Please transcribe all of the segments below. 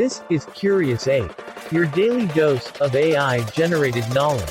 This is Curious Ape, your daily dose of AI generated knowledge.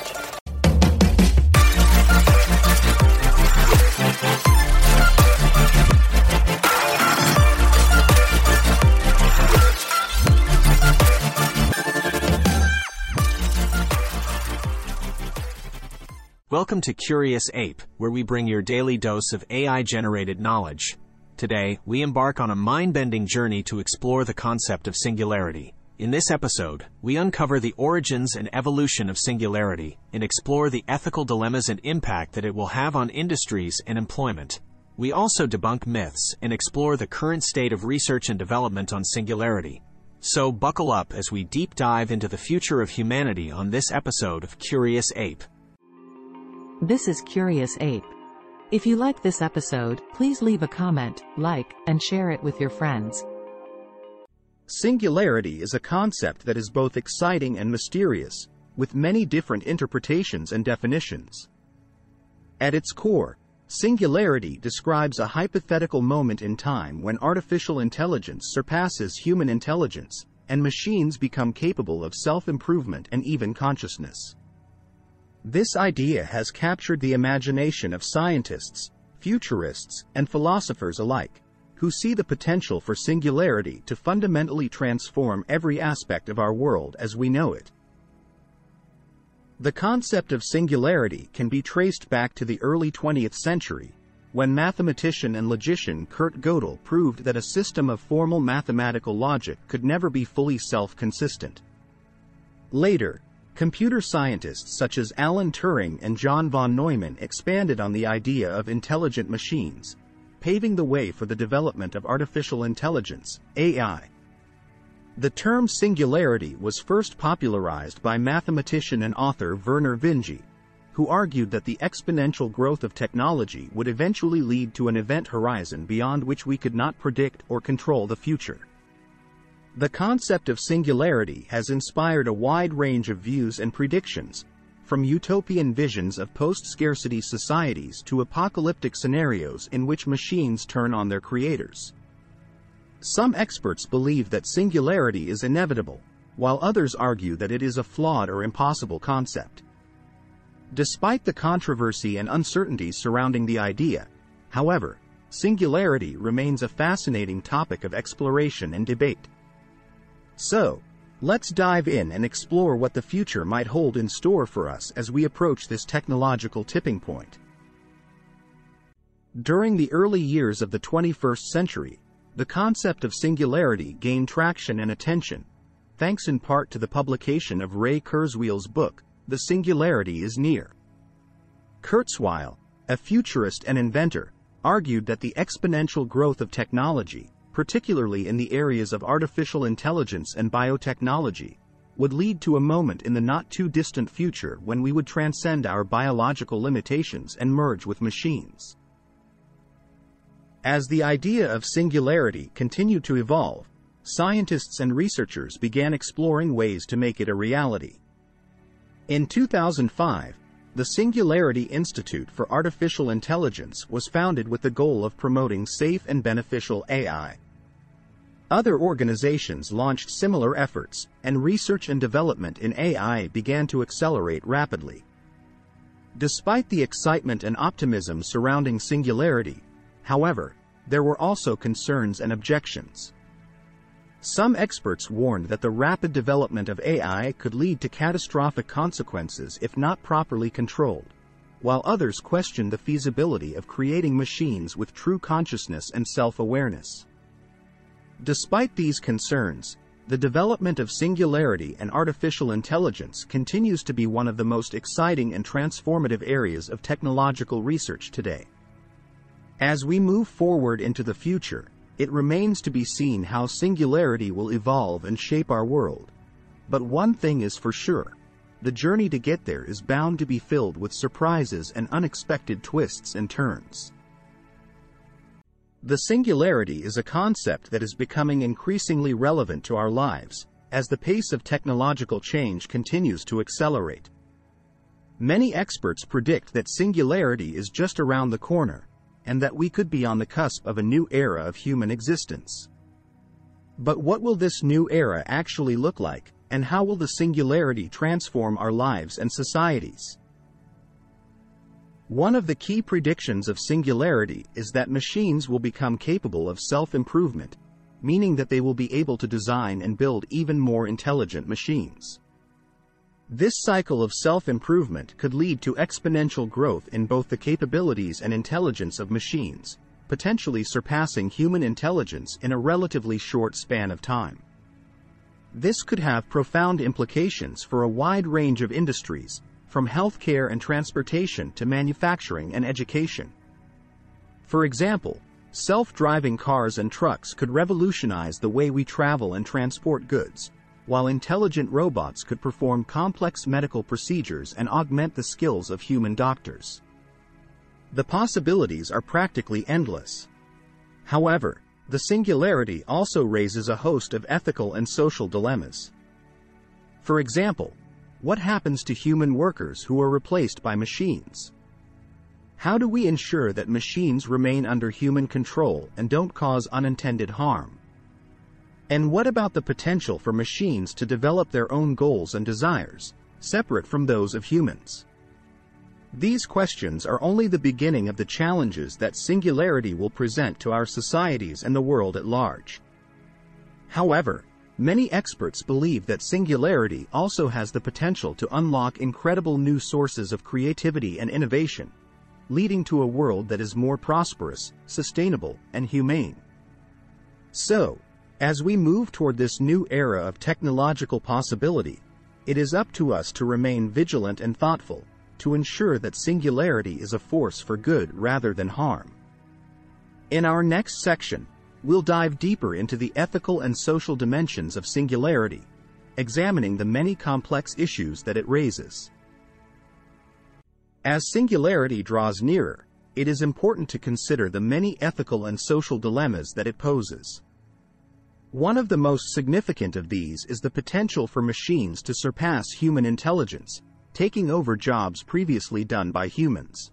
Welcome to Curious Ape, where we bring your daily dose of AI generated knowledge. Today, we embark on a mind bending journey to explore the concept of singularity. In this episode, we uncover the origins and evolution of singularity and explore the ethical dilemmas and impact that it will have on industries and employment. We also debunk myths and explore the current state of research and development on singularity. So, buckle up as we deep dive into the future of humanity on this episode of Curious Ape. This is Curious Ape. If you like this episode, please leave a comment, like, and share it with your friends. Singularity is a concept that is both exciting and mysterious, with many different interpretations and definitions. At its core, singularity describes a hypothetical moment in time when artificial intelligence surpasses human intelligence, and machines become capable of self-improvement and even consciousness. This idea has captured the imagination of scientists, futurists, and philosophers alike, who see the potential for singularity to fundamentally transform every aspect of our world as we know it. The concept of singularity can be traced back to the early 20th century, when mathematician and logician Kurt Gödel proved that a system of formal mathematical logic could never be fully self-consistent. Later, Computer scientists such as Alan Turing and John von Neumann expanded on the idea of intelligent machines, paving the way for the development of artificial intelligence, AI. The term singularity was first popularized by mathematician and author Vernor Vinge, who argued that the exponential growth of technology would eventually lead to an event horizon beyond which we could not predict or control the future. The concept of singularity has inspired a wide range of views and predictions, from utopian visions of post-scarcity societies to apocalyptic scenarios in which machines turn on their creators. Some experts believe that singularity is inevitable, while others argue that it is a flawed or impossible concept. Despite the controversy and uncertainty surrounding the idea, however, singularity remains a fascinating topic of exploration and debate. So, let's dive in and explore what the future might hold in store for us as we approach this technological tipping point. During the early years of the 21st century, the concept of singularity gained traction and attention, thanks in part to the publication of Ray Kurzweil's book, The Singularity is Near. Kurzweil, a futurist and inventor, argued that the exponential growth of technology, particularly in the areas of artificial intelligence and biotechnology, would lead to a moment in the not-too-distant future when we would transcend our biological limitations and merge with machines. As the idea of singularity continued to evolve, scientists and researchers began exploring ways to make it a reality. In 2005, the Singularity Institute for Artificial Intelligence was founded with the goal of promoting safe and beneficial AI. Other organizations launched similar efforts, and research and development in AI began to accelerate rapidly. Despite the excitement and optimism surrounding Singularity, however, there were also concerns and objections. Some experts warned that the rapid development of AI could lead to catastrophic consequences if not properly controlled, while others questioned the feasibility of creating machines with true consciousness and self-awareness. Despite these concerns, the development of singularity and artificial intelligence continues to be one of the most exciting and transformative areas of technological research today. As we move forward into the future, it remains to be seen how singularity will evolve and shape our world. But one thing is for sure. The journey to get there is bound to be filled with surprises and unexpected twists and turns. The singularity is a concept that is becoming increasingly relevant to our lives, as the pace of technological change continues to accelerate. Many experts predict that singularity is just around the corner, and that we could be on the cusp of a new era of human existence. But what will this new era actually look like, and how will the singularity transform our lives and societies? One of the key predictions of singularity is that machines will become capable of self-improvement, meaning that they will be able to design and build even more intelligent machines. This cycle of self-improvement could lead to exponential growth in both the capabilities and intelligence of machines, potentially surpassing human intelligence in a relatively short span of time. This could have profound implications for a wide range of industries, from healthcare and transportation to manufacturing and education. For example, self-driving cars and trucks could revolutionize the way we travel and transport goods, while intelligent robots could perform complex medical procedures and augment the skills of human doctors. The possibilities are practically endless. However, the singularity also raises a host of ethical and social dilemmas. For example, what happens to human workers who are replaced by machines? How do we ensure that machines remain under human control and don't cause unintended harm? And what about the potential for machines to develop their own goals and desires, separate from those of humans? These questions are only the beginning of the challenges that singularity will present to our societies and the world at large. However, many experts believe that singularity also has the potential to unlock incredible new sources of creativity and innovation, leading to a world that is more prosperous, sustainable, and humane. So, as we move toward this new era of technological possibility, it is up to us to remain vigilant and thoughtful, to ensure that singularity is a force for good rather than harm. In our next section, we'll dive deeper into the ethical and social dimensions of singularity, examining the many complex issues that it raises. As singularity draws nearer, it is important to consider the many ethical and social dilemmas that it poses. One of the most significant of these is the potential for machines to surpass human intelligence, taking over jobs previously done by humans.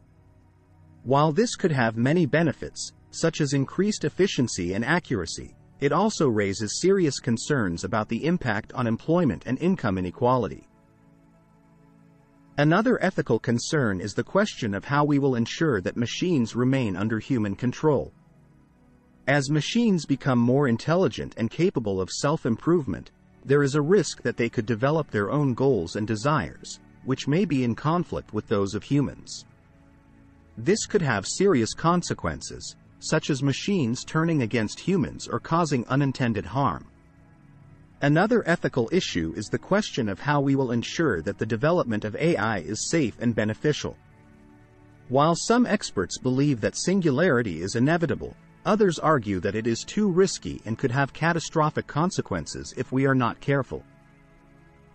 While this could have many benefits, such as increased efficiency and accuracy, it also raises serious concerns about the impact on employment and income inequality. Another ethical concern is the question of how we will ensure that machines remain under human control. As machines become more intelligent and capable of self-improvement, there is a risk that they could develop their own goals and desires, which may be in conflict with those of humans. This could have serious consequences, such as machines turning against humans or causing unintended harm. Another ethical issue is the question of how we will ensure that the development of AI is safe and beneficial. While some experts believe that singularity is inevitable, Others argue that it is too risky and could have catastrophic consequences if we are not careful.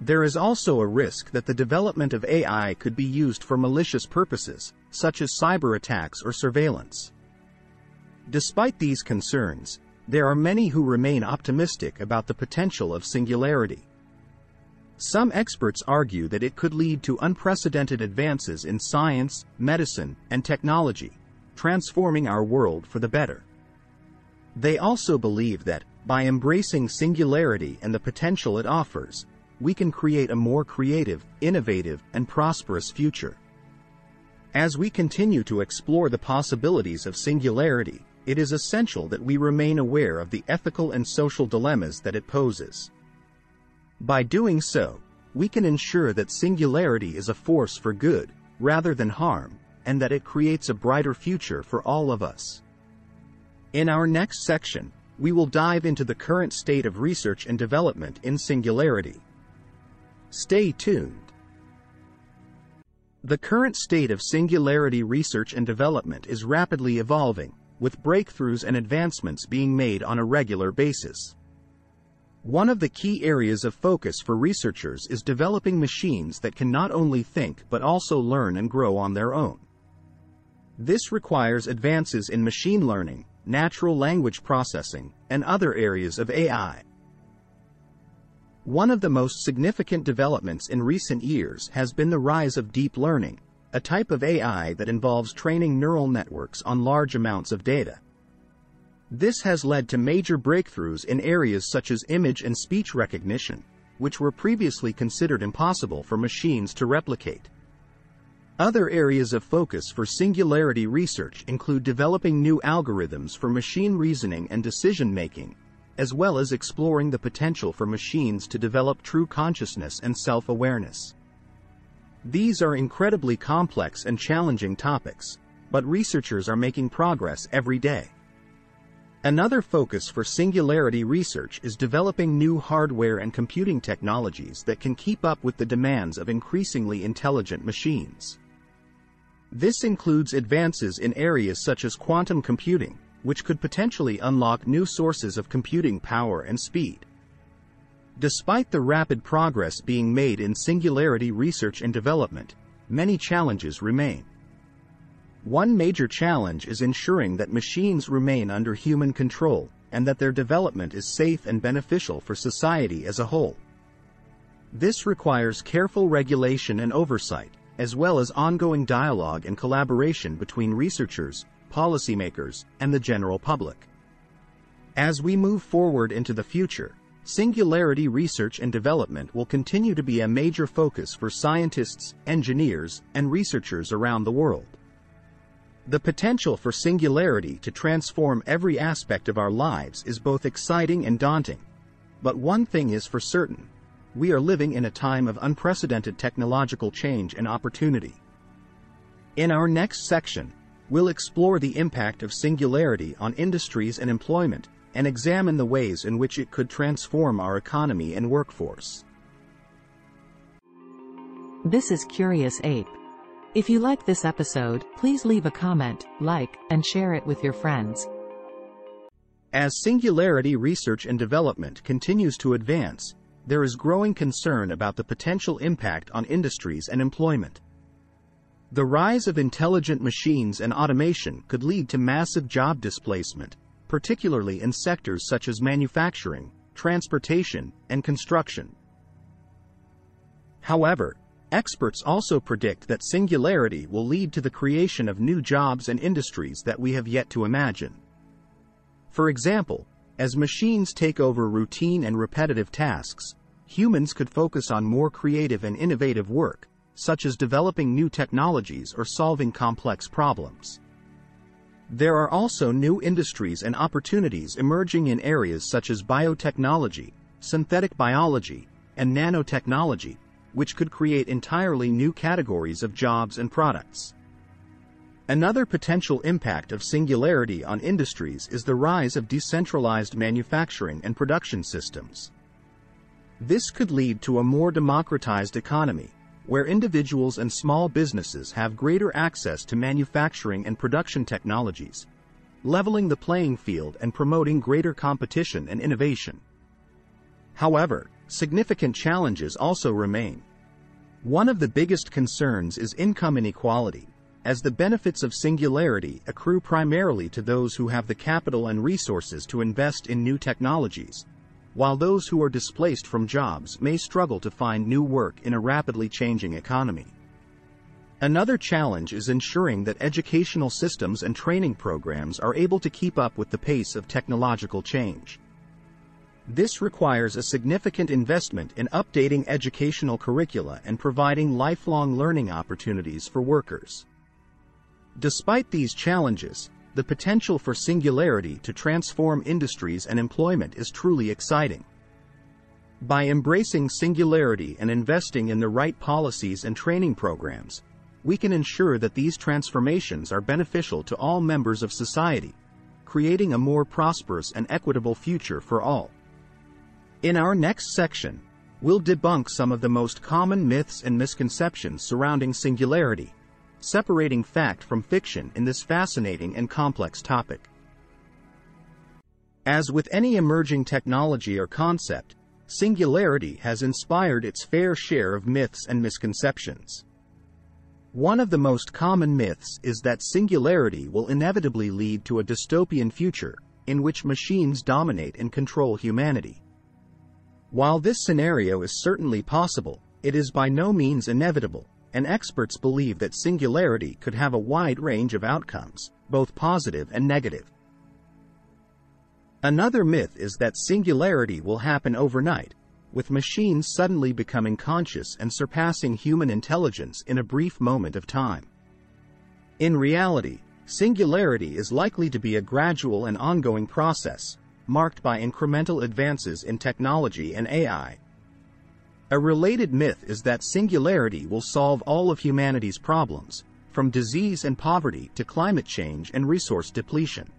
There is also a risk that the development of AI could be used for malicious purposes, such as cyber attacks or surveillance. Despite these concerns, there are many who remain optimistic about the potential of singularity. Some experts argue that it could lead to unprecedented advances in science, medicine, and technology, transforming our world for the better. They also believe that, by embracing singularity and the potential it offers, we can create a more creative, innovative, and prosperous future. As we continue to explore the possibilities of singularity, it is essential that we remain aware of the ethical and social dilemmas that it poses. By doing so, we can ensure that singularity is a force for good, rather than harm, and that it creates a brighter future for all of us. In our next section, we will dive into the current state of research and development in Singularity. Stay tuned. The current state of Singularity research and development is rapidly evolving, with breakthroughs and advancements being made on a regular basis. One of the key areas of focus for researchers is developing machines that can not only think but also learn and grow on their own. This requires advances in machine learning, natural language processing, and other areas of AI. One of the most significant developments in recent years has been the rise of deep learning, a type of AI that involves training neural networks on large amounts of data. This has led to major breakthroughs in areas such as image and speech recognition, which were previously considered impossible for machines to replicate. Other areas of focus for singularity research include developing new algorithms for machine reasoning and decision making, as well as exploring the potential for machines to develop true consciousness and self awareness. These are incredibly complex and challenging topics, but researchers are making progress every day. Another focus for singularity research is developing new hardware and computing technologies that can keep up with the demands of increasingly intelligent machines. This includes advances in areas such as quantum computing, which could potentially unlock new sources of computing power and speed. Despite the rapid progress being made in singularity research and development, many challenges remain. One major challenge is ensuring that machines remain under human control and that their development is safe and beneficial for society as a whole. This requires careful regulation and oversight, as well as ongoing dialogue and collaboration between researchers, policymakers, and the general public. As we move forward into the future, singularity research and development will continue to be a major focus for scientists, engineers, and researchers around the world. The potential for singularity to transform every aspect of our lives is both exciting and daunting. But one thing is for certain. We are living in a time of unprecedented technological change and opportunity. In our next section, we'll explore the impact of singularity on industries and employment and examine the ways in which it could transform our economy and workforce. This is Curious Ape. If you like this episode, please leave a comment, like, and share it with your friends. As singularity research and development continues to advance, there is growing concern about the potential impact on industries and employment. The rise of intelligent machines and automation could lead to massive job displacement, particularly in sectors such as manufacturing, transportation, and construction. However, Experts also predict that singularity will lead to the creation of new jobs and industries that we have yet to imagine. For example, as machines take over routine and repetitive tasks, humans could focus on more creative and innovative work, such as developing new technologies or solving complex problems. There are also new industries and opportunities emerging in areas such as biotechnology, synthetic biology, and nanotechnology, which could create entirely new categories of jobs and products. Another potential impact of singularity on industries is the rise of decentralized manufacturing and production systems. This could lead to a more democratized economy, where individuals and small businesses have greater access to manufacturing and production technologies, leveling the playing field and promoting greater competition and innovation. However, significant challenges also remain. One of the biggest concerns is income inequality, as the benefits of singularity accrue primarily to those who have the capital and resources to invest in new technologies, while those who are displaced from jobs may struggle to find new work in a rapidly changing economy. Another challenge is ensuring that educational systems and training programs are able to keep up with the pace of technological change. This requires a significant investment in updating educational curricula and providing lifelong learning opportunities for workers. Despite these challenges, the potential for singularity to transform industries and employment is truly exciting. By embracing singularity and investing in the right policies and training programs, we can ensure that these transformations are beneficial to all members of society, creating a more prosperous and equitable future for all. In our next section, we'll debunk some of the most common myths and misconceptions surrounding singularity, separating fact from fiction in this fascinating and complex topic. As with any emerging technology or concept, singularity has inspired its fair share of myths and misconceptions. One of the most common myths is that singularity will inevitably lead to a dystopian future in which machines dominate and control humanity. While this scenario is certainly possible, it is by no means inevitable, and experts believe that singularity could have a wide range of outcomes, both positive and negative. Another myth is that singularity will happen overnight, with machines suddenly becoming conscious and surpassing human intelligence in a brief moment of time. In reality, singularity is likely to be a gradual and ongoing process, marked by incremental advances in technology and AI. A related myth is that singularity will solve all of humanity's problems, from disease and poverty to climate change and resource depletion.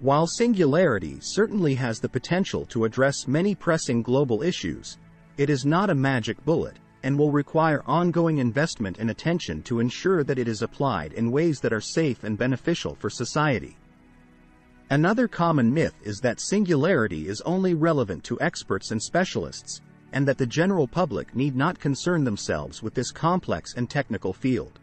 While singularity certainly has the potential to address many pressing global issues, it is not a magic bullet and will require ongoing investment and attention to ensure that it is applied in ways that are safe and beneficial for society. Another common myth is that singularity is only relevant to experts and specialists, and that the general public need not concern themselves with this complex and technical field.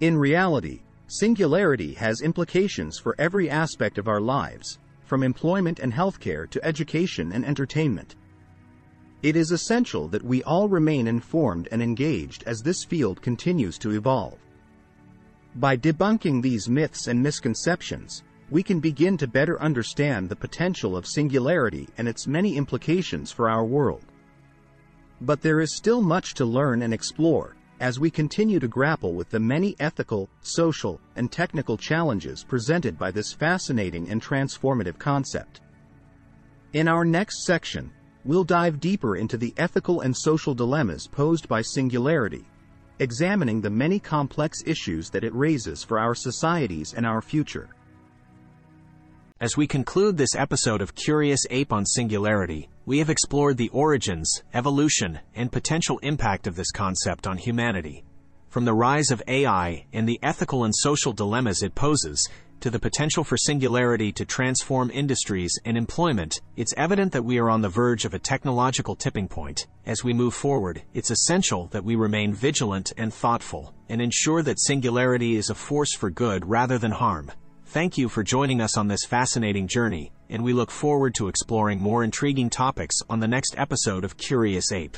In reality, Singularity has implications for every aspect of our lives, from employment and healthcare to education and entertainment. It is essential that we all remain informed and engaged as this field continues to evolve. By debunking these myths and misconceptions, we can begin to better understand the potential of singularity and its many implications for our world. But there is still much to learn and explore, as we continue to grapple with the many ethical, social, and technical challenges presented by this fascinating and transformative concept. In our next section, we'll dive deeper into the ethical and social dilemmas posed by singularity, examining the many complex issues that it raises for our societies and our future. As we conclude this episode of Curious Ape on Singularity, we have explored the origins, evolution, and potential impact of this concept on humanity. From the rise of AI and the ethical and social dilemmas it poses, to the potential for singularity to transform industries and employment, it's evident that we are on the verge of a technological tipping point. As we move forward, it's essential that we remain vigilant and thoughtful, and ensure that singularity is a force for good rather than harm. Thank you for joining us on this fascinating journey, and we look forward to exploring more intriguing topics on the next episode of Curious Ape.